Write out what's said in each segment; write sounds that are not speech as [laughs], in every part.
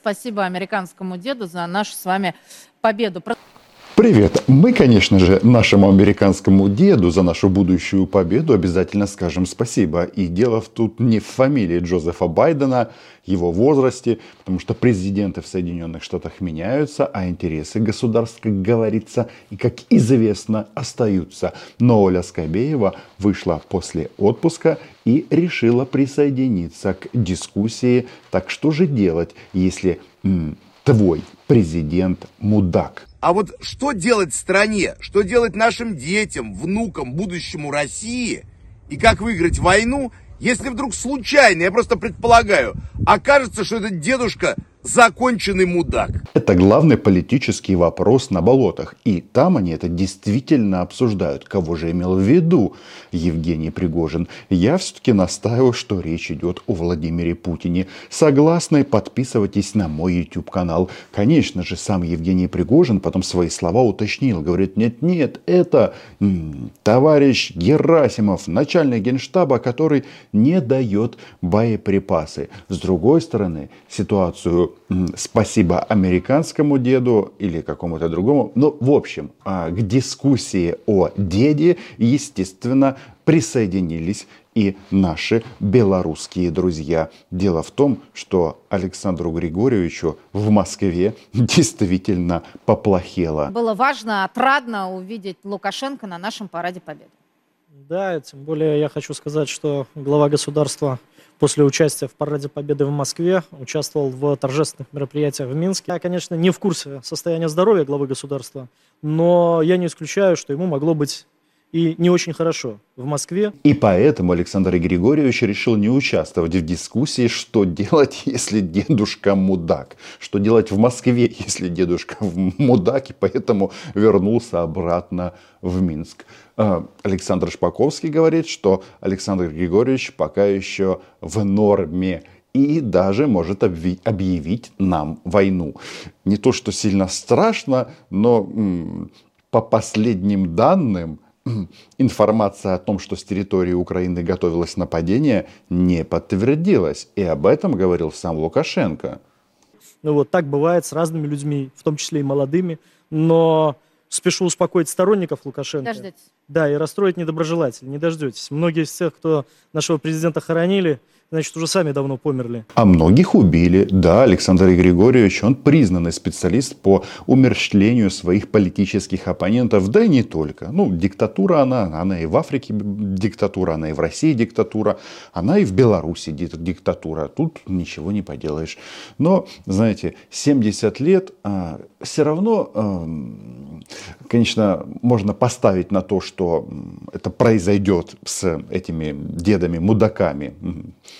Спасибо американскому деду за нашу с вами победу. Привет! Мы, конечно же, нашему американскому деду за нашу будущую победу обязательно скажем спасибо. И дело тут не в фамилии Джозефа Байдена, его возрасте, потому что президенты в Соединенных Штатах меняются, а интересы государств, как говорится, и как известно, остаются. Но Оля Скобеева вышла после отпуска и решила присоединиться к дискуссии. Так что же делать, если м, твой президент мудак? А вот что делать стране, что делать нашим детям, внукам, будущему России? И как выиграть войну, если вдруг случайно, я просто предполагаю, окажется, что этот дедушка законченный мудак. Это главный политический вопрос на болотах. И там они это действительно обсуждают. Кого же имел в виду Евгений Пригожин? Я все-таки настаиваю, что речь идет о Владимире Путине. Согласны? Подписывайтесь на мой YouTube канал. Конечно же, сам Евгений Пригожин потом свои слова уточнил. Говорит, нет-нет, это м, товарищ Герасимов, начальник генштаба, который не дает боеприпасы. С другой стороны, ситуацию спасибо американскому деду или какому-то другому. Ну, в общем, а, к дискуссии о деде, естественно, присоединились и наши белорусские друзья. Дело в том, что Александру Григорьевичу в Москве действительно поплохело. Было важно, отрадно увидеть Лукашенко на нашем параде Победы. Да, тем более я хочу сказать, что глава государства после участия в Параде Победы в Москве участвовал в торжественных мероприятиях в Минске. Я, конечно, не в курсе состояния здоровья главы государства, но я не исключаю, что ему могло быть и не очень хорошо в Москве. И поэтому Александр Григорьевич решил не участвовать в дискуссии, что делать, [laughs] если дедушка мудак. Что делать в Москве, [laughs] если дедушка мудак, и поэтому вернулся обратно в Минск. А, Александр Шпаковский говорит, что Александр Григорьевич пока еще в норме и даже может объявить нам войну. Не то, что сильно страшно, но по последним данным, [clears throat] информация о том, что с территории Украины готовилось нападение, не подтвердилась. И об этом говорил сам Лукашенко. Ну вот так бывает с разными людьми, в том числе и молодыми. Но спешу успокоить сторонников Лукашенко. Дождетесь. Да, и расстроить недоброжелателей. Не дождетесь. Многие из тех, кто нашего президента хоронили, значит, уже сами давно померли. А многих убили. Да, Александр Григорьевич, он признанный специалист по умерщвлению своих политических оппонентов, да и не только. Ну, диктатура она, она и в Африке диктатура, она и в России диктатура, она и в Беларуси диктатура. Тут ничего не поделаешь. Но, знаете, 70 лет а, все равно, а, конечно, можно поставить на то, что это произойдет с этими дедами-мудаками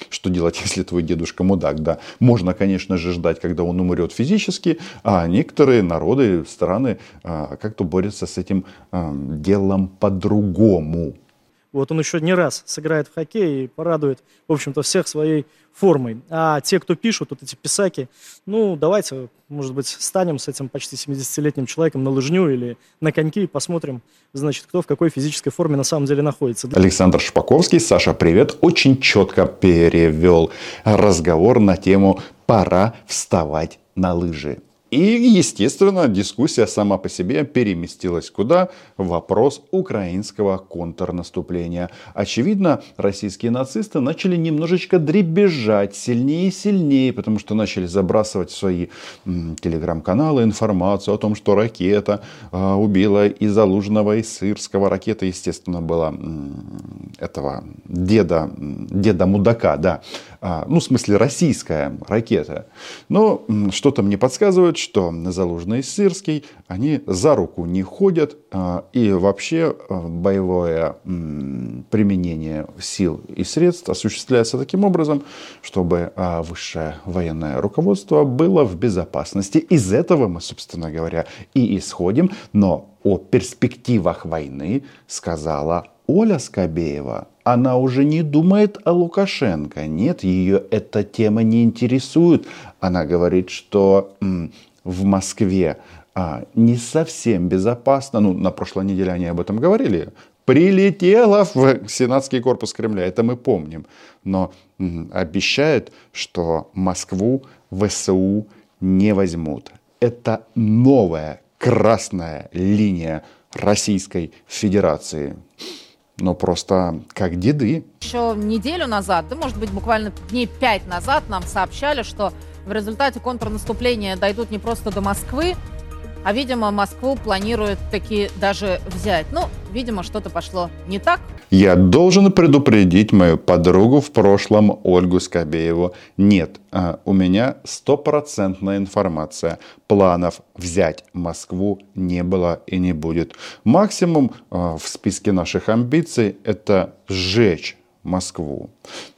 что делать, [laughs] если твой дедушка мудак, да. Можно, конечно же, ждать, когда он умрет физически, а некоторые народы, страны а, как-то борются с этим делом по-другому. Вот он еще не раз сыграет в хоккей и порадует, в общем-то, всех своей формой. А те, кто пишут, вот эти писаки, ну, давайте, может быть, станем с этим почти 70-летним человеком на лыжню или на коньки и посмотрим, значит, кто в какой физической форме на самом деле находится. Александр Шпаковский, Саша, привет, очень четко перевел разговор на тему «пора вставать на лыжи». И, естественно, дискуссия сама по себе переместилась куда? Вопрос украинского контрнаступления. Очевидно, российские нацисты начали немножечко дребезжать сильнее и сильнее, потому что начали забрасывать в свои телеграм-каналы информацию о том, что ракета э, убила и Залужного, и Сырского. Ракета, естественно, была этого деда, деда мудака, да. А, ну, в смысле, российская ракета. Но что-то мне подсказывает, что Залужный и Сырский, они за руку не ходят, а, и вообще а, боевое применение сил и средств осуществляется таким образом, чтобы высшее военное руководство было в безопасности. Из этого мы, собственно говоря, и исходим, но о перспективах войны сказала Оля Скобеева она уже не думает о Лукашенко. Нет, ее эта тема не интересует. Она говорит, что в Москве а, не совсем безопасно. Ну, на прошлой неделе они об этом говорили. Прилетела в Сенатский корпус Кремля, это мы помним. Но м, обещает, что Москву ВСУ не возьмут. Это новая красная линия Российской Федерации. Но просто как деды. Еще неделю назад, да, может быть, буквально дней пять назад нам сообщали, что в результате контрнаступления дойдут не просто до Москвы, а, видимо, Москву планируют таки даже взять. Ну, видимо, что-то пошло не так. Я должен предупредить мою подругу в прошлом, Ольгу Скобееву. Нет, а, у меня стопроцентная информация. Планов взять Москву не было и не будет. Максимум а, в списке наших амбиций это сжечь Москву.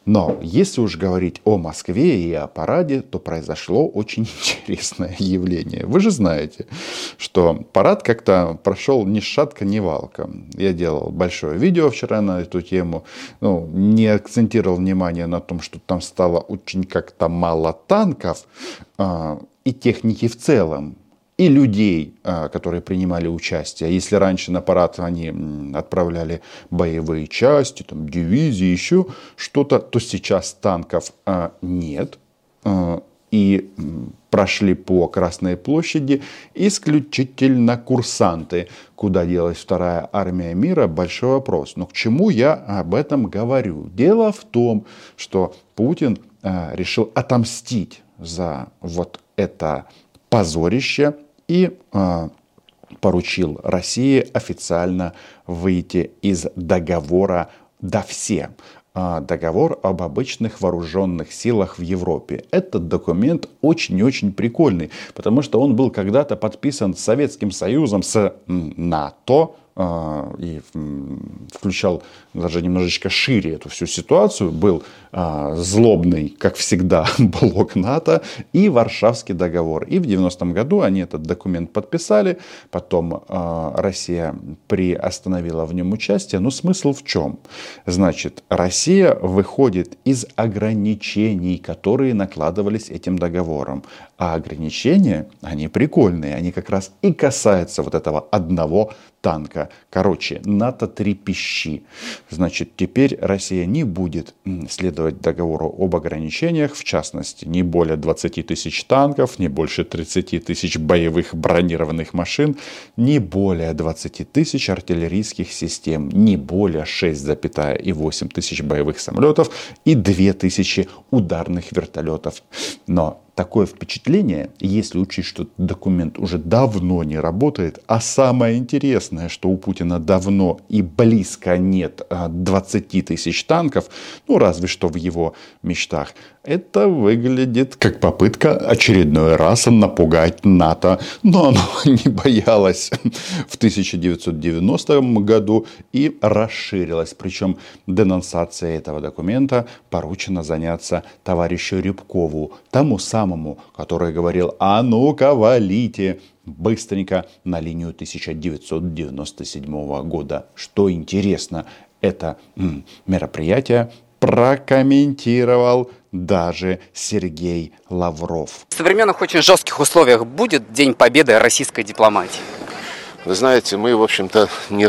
Но если уж говорить о Москве и о параде, то произошло очень [laughs] интересное явление. Вы же знаете, что парад как-то прошел ни шатка, ни валка. Я делал большое видео вчера на эту тему, ну, не акцентировал внимание на том, что там стало очень как-то мало танков а, и техники в целом и людей, а, которые принимали участие. Если раньше на парад они отправляли боевые части, там, дивизии, еще что-то, то сейчас танков а, нет. А, и прошли по Красной площади исключительно курсанты. Куда делась вторая армия мира? Большой вопрос. Но к чему я об этом говорю? Дело в том, что Путин решил отомстить за вот это позорище и э, поручил России официально выйти из договора «Да все» договор об обычных вооруженных силах в Европе. Этот документ очень-очень прикольный, потому что он был когда-то подписан Советским Союзом с НАТО, а, и включал даже немножечко шире эту всю ситуацию, был а, злобный, как всегда, [laughs] блок НАТО и Варшавский договор. И в 90-м году они этот документ подписали, потом а, Россия приостановила в нем участие. Но смысл в чем? Значит, Россия выходит из ограничений, которые накладывались этим договором. А ограничения, они прикольные, они как раз и касаются вот этого одного танка. Короче, НАТО трепещи. Значит, теперь Россия не будет следовать договору об ограничениях, в частности, не более 20 тысяч танков, не больше 30 тысяч боевых бронированных машин, не более 20 тысяч артиллерийских систем, не более 6,8 тысяч боевых самолетов и 2 тысячи ударных вертолетов. Но такое впечатление, если учесть, что документ уже давно не работает, а самое интересное, что у Путина давно и близко нет 20 а, тысяч танков, ну разве что в его мечтах, это выглядит как попытка очередной раз напугать НАТО. Но оно [laughs] не боялось в 1990 году и расширилось. Причем денонсацией этого документа поручено заняться товарищу Рябкову, тому самому, который говорил «А ну-ка, валите!» быстренько на линию 1997 года. Что интересно, это мероприятие прокомментировал даже Сергей Лавров. В современных очень жестких условиях будет День Победы российской дипломатии? Вы знаете, мы, в общем-то, не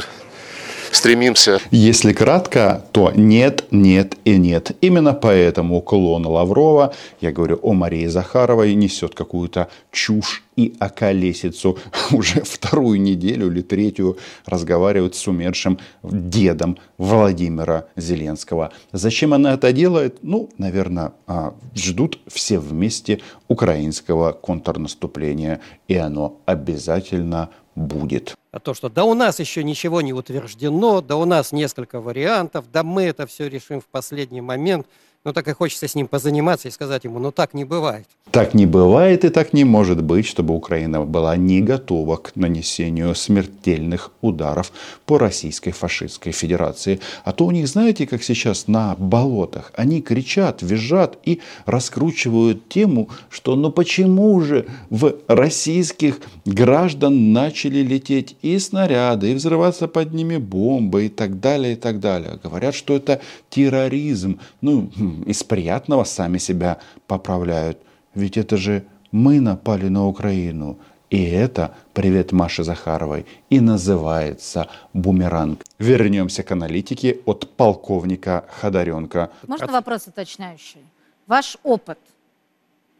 стремимся. Если кратко, то нет, нет и нет. Именно поэтому клон Лаврова, я говорю о Марии Захаровой, несет какую-то чушь и околесицу. [laughs] Уже вторую неделю или третью разговаривают с умершим дедом Владимира Зеленского. Зачем она это делает? Ну, наверное, а, ждут все вместе украинского контрнаступления. И оно обязательно будет. А то, что да у нас еще ничего не утверждено, да у нас несколько вариантов, да мы это все решим в последний момент – но так и хочется с ним позаниматься и сказать ему, ну так не бывает. Так не бывает и так не может быть, чтобы Украина была не готова к нанесению смертельных ударов по Российской фашистской федерации. А то у них, знаете, как сейчас на болотах, они кричат, визжат и раскручивают тему, что ну почему же в российских граждан начали лететь и снаряды, и взрываться под ними бомбы и так далее, и так далее. Говорят, что это терроризм. Ну, из приятного сами себя поправляют. Ведь это же мы напали на Украину. И это, привет Маше Захаровой, и называется бумеранг. Вернемся к аналитике от полковника Ходоренко. Можно вопрос уточняющий? Ваш опыт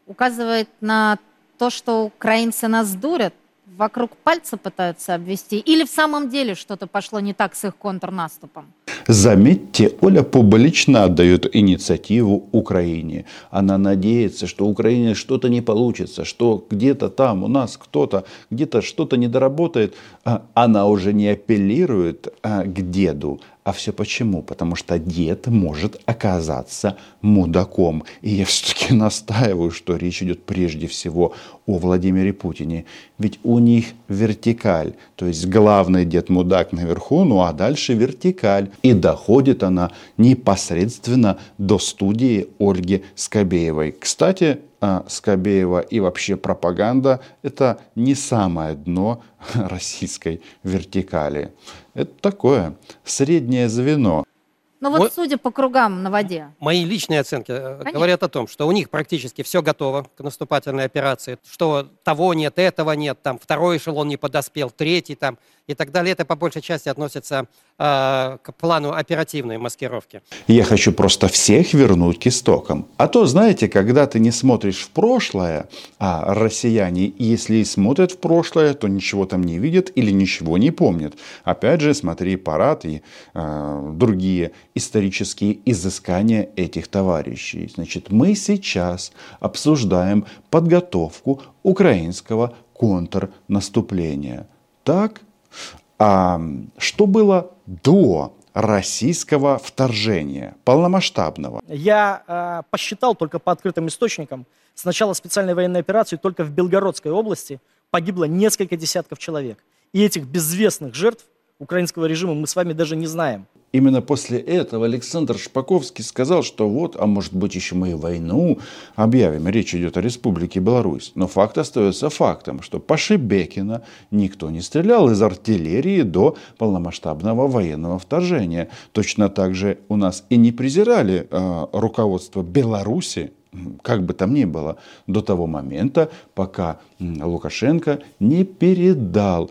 указывает на то, что украинцы нас дурят, вокруг пальца пытаются обвести? Или в самом деле что-то пошло не так с их контрнаступом? Заметьте, Оля публично отдает инициативу Украине. Она надеется, что Украине что-то не получится, что где-то там у нас кто-то где-то что-то не доработает. А Она уже не апеллирует а, к деду, а все почему? Потому что дед может оказаться мудаком. И я все-таки [laughs] настаиваю, что речь идет прежде всего о Владимире Путине. Ведь у них вертикаль. То есть главный дед мудак наверху, ну а дальше вертикаль. И доходит она непосредственно до студии Ольги Скобеевой. Кстати, Скобеева и вообще пропаганда – это не самое дно [laughs] российской вертикали. Это такое среднее звено. Ну вот Вот- судя по кругам на воде. Мои личные оценки э, Конечно. говорят о том, что у них практически все готово к наступательной операции, что того нет, этого нет, там второй эшелон не подоспел, третий там и так далее. Это по большей части относится э, к плану оперативной маскировки. Я хочу просто всех вернуть к истокам. А то, знаете, когда ты не смотришь в прошлое, а россияне, если и смотрят в прошлое, то ничего там не видят или ничего не помнят. Опять же, смотри парад и э, другие исторические изыскания этих товарищей. Значит, мы сейчас обсуждаем подготовку украинского контрнаступления. Так? А что было до российского вторжения, полномасштабного? Я э, посчитал только по открытым источникам, с начала специальной военной операции только в Белгородской области погибло несколько десятков человек. И этих безвестных жертв украинского режима мы с вами даже не знаем. Именно после этого Александр Шпаковский сказал, что вот, а может быть еще мы и войну объявим. Речь идет о Республике Беларусь. Но факт остается фактом, что по Шебекина никто не стрелял из артиллерии до полномасштабного военного вторжения. Точно так же у нас и не презирали э, руководство Беларуси, как бы там ни было, до того момента, пока Лукашенко не передал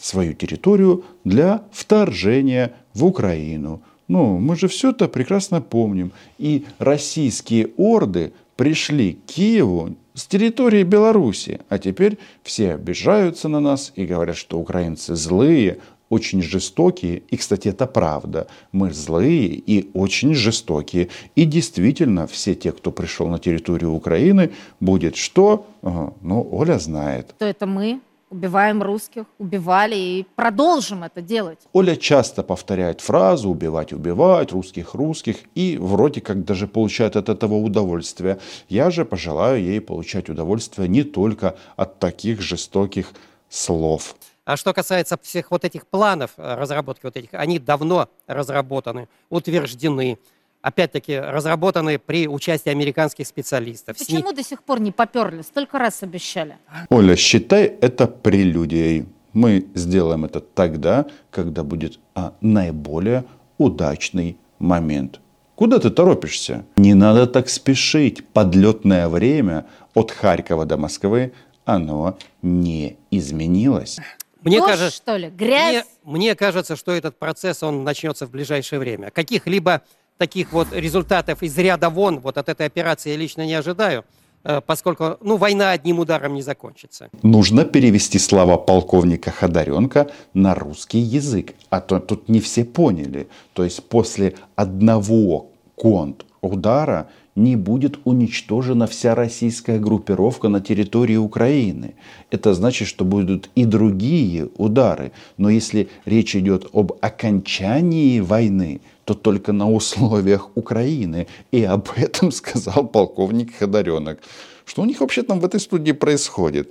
свою территорию для вторжения в Украину. Ну, мы же все это прекрасно помним. И российские орды пришли к Киеву с территории Беларуси. А теперь все обижаются на нас и говорят, что украинцы злые, очень жестокие. И, кстати, это правда. Мы злые и очень жестокие. И действительно, все те, кто пришел на территорию Украины, будет что? Ну, Оля знает. То это мы убиваем русских, убивали и продолжим это делать. Оля часто повторяет фразу «убивать, убивать», «русских, русских» и вроде как даже получает от этого удовольствие. Я же пожелаю ей получать удовольствие не только от таких жестоких слов. А что касается всех вот этих планов э, разработки вот этих, они давно разработаны, утверждены. Опять-таки, разработаны при участии американских специалистов. Почему до сих пор не поперли? Столько раз обещали. Оля, считай это прелюдией. Мы сделаем это тогда, когда будет а, наиболее удачный момент. Куда ты торопишься? Не надо так спешить. Подлетное время от Харькова до Москвы, оно не изменилось. Мне Дождь, кажется, что ли? Грязь? Мне, мне кажется, что этот процесс, он начнется в ближайшее время. Каких-либо таких вот результатов из ряда вон вот от этой операции я лично не ожидаю, э, поскольку, ну, война одним ударом не закончится. Нужно перевести слова полковника Ходоренко на русский язык. А то тут не все поняли. То есть после одного контрудара не будет уничтожена вся российская группировка на территории Украины. Это значит, что будут и другие удары. Но если речь идет об окончании войны, то только на условиях Украины. И об этом [laughs] сказал полковник Ходоренок. Что у них вообще там в этой студии происходит?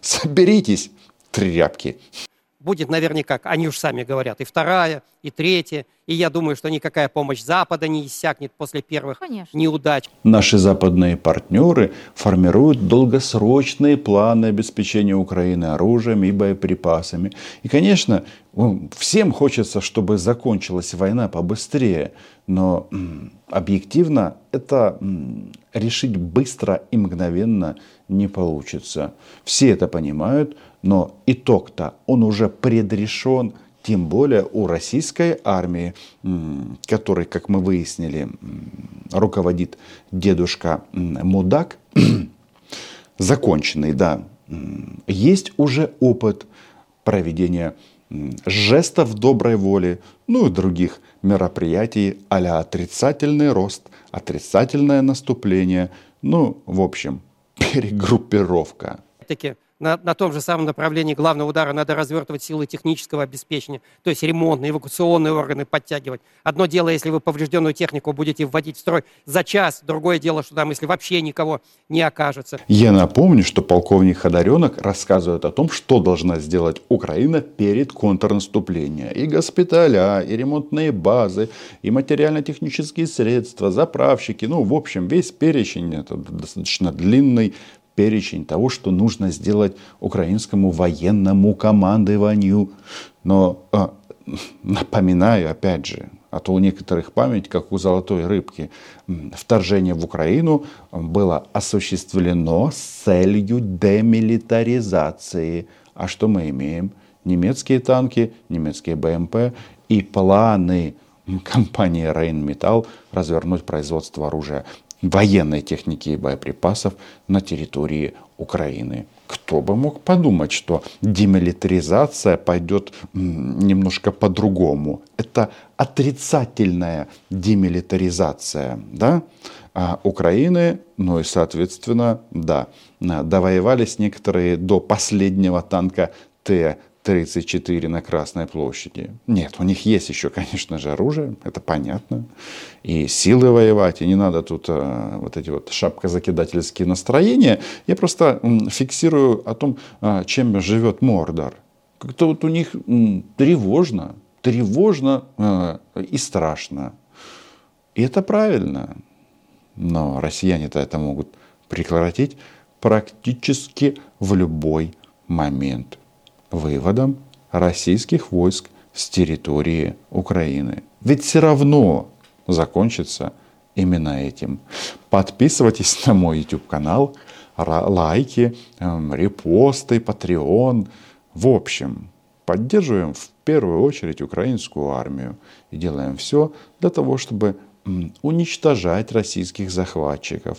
Соберитесь, тряпки. Будет наверняка, они уж сами говорят, и вторая, и третья. И я думаю, что никакая помощь Запада не иссякнет после первых Конечно. неудач. Наши западные партнеры формируют долгосрочные планы обеспечения Украины оружием и боеприпасами. И, конечно, всем хочется, чтобы закончилась война побыстрее. Но объективно это решить быстро и мгновенно не получится. Все это понимают, но итог-то он уже предрешен. Тем более у российской армии, которой, как мы выяснили, руководит дедушка Мудак, [clears throat] законченный, да. Есть уже опыт проведения жестов доброй воли, ну и других мероприятий а отрицательный рост, отрицательное наступление, ну, в общем, [laughs] перегруппировка. Таки на, на том же самом направлении главного удара надо развертывать силы технического обеспечения, то есть ремонтные, эвакуационные органы подтягивать. Одно дело, если вы поврежденную технику будете вводить в строй за час, другое дело, что там, если вообще никого не окажется. Я напомню, что полковник Ходоренок рассказывает о том, что должна сделать Украина перед контрнаступлением. И госпиталя, и ремонтные базы, и материально-технические средства, заправщики, ну, в общем, весь перечень, это достаточно длинный, перечень того, что нужно сделать украинскому военному командованию. Но э, напоминаю, опять же, а то у некоторых память, как у золотой рыбки, вторжение в Украину было осуществлено с целью демилитаризации. А что мы имеем? Немецкие танки, немецкие БМП и планы компании Rheinmetall развернуть производство оружия военной техники и боеприпасов на территории Украины. Кто бы мог подумать, что демилитаризация пойдет немножко по-другому. Это отрицательная демилитаризация да? а Украины, ну и, соответственно, да, довоевались некоторые до последнего танка Т 34 на Красной площади. Нет, у них есть еще, конечно же, оружие, это понятно. И силы воевать, и не надо тут а, вот эти вот шапкозакидательские настроения. Я просто фиксирую о том, а, чем живет Мордор. Как-то вот у них м, тревожно, тревожно а, и страшно. И это правильно. Но россияне-то это могут прекратить практически в любой момент выводом российских войск с территории Украины. Ведь все равно закончится именно этим. Подписывайтесь на мой YouTube канал, лайки, эм, репосты, Patreon. В общем, поддерживаем в первую очередь украинскую армию и делаем все для того, чтобы уничтожать российских захватчиков,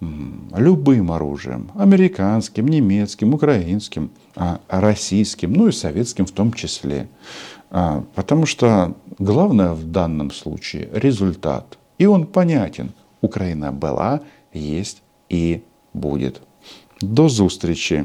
любым оружием, американским, немецким, украинским, а, российским, ну и советским в том числе. А, потому что главное в данном случае результат. И он понятен. Украина была, есть и будет. До зустрічі!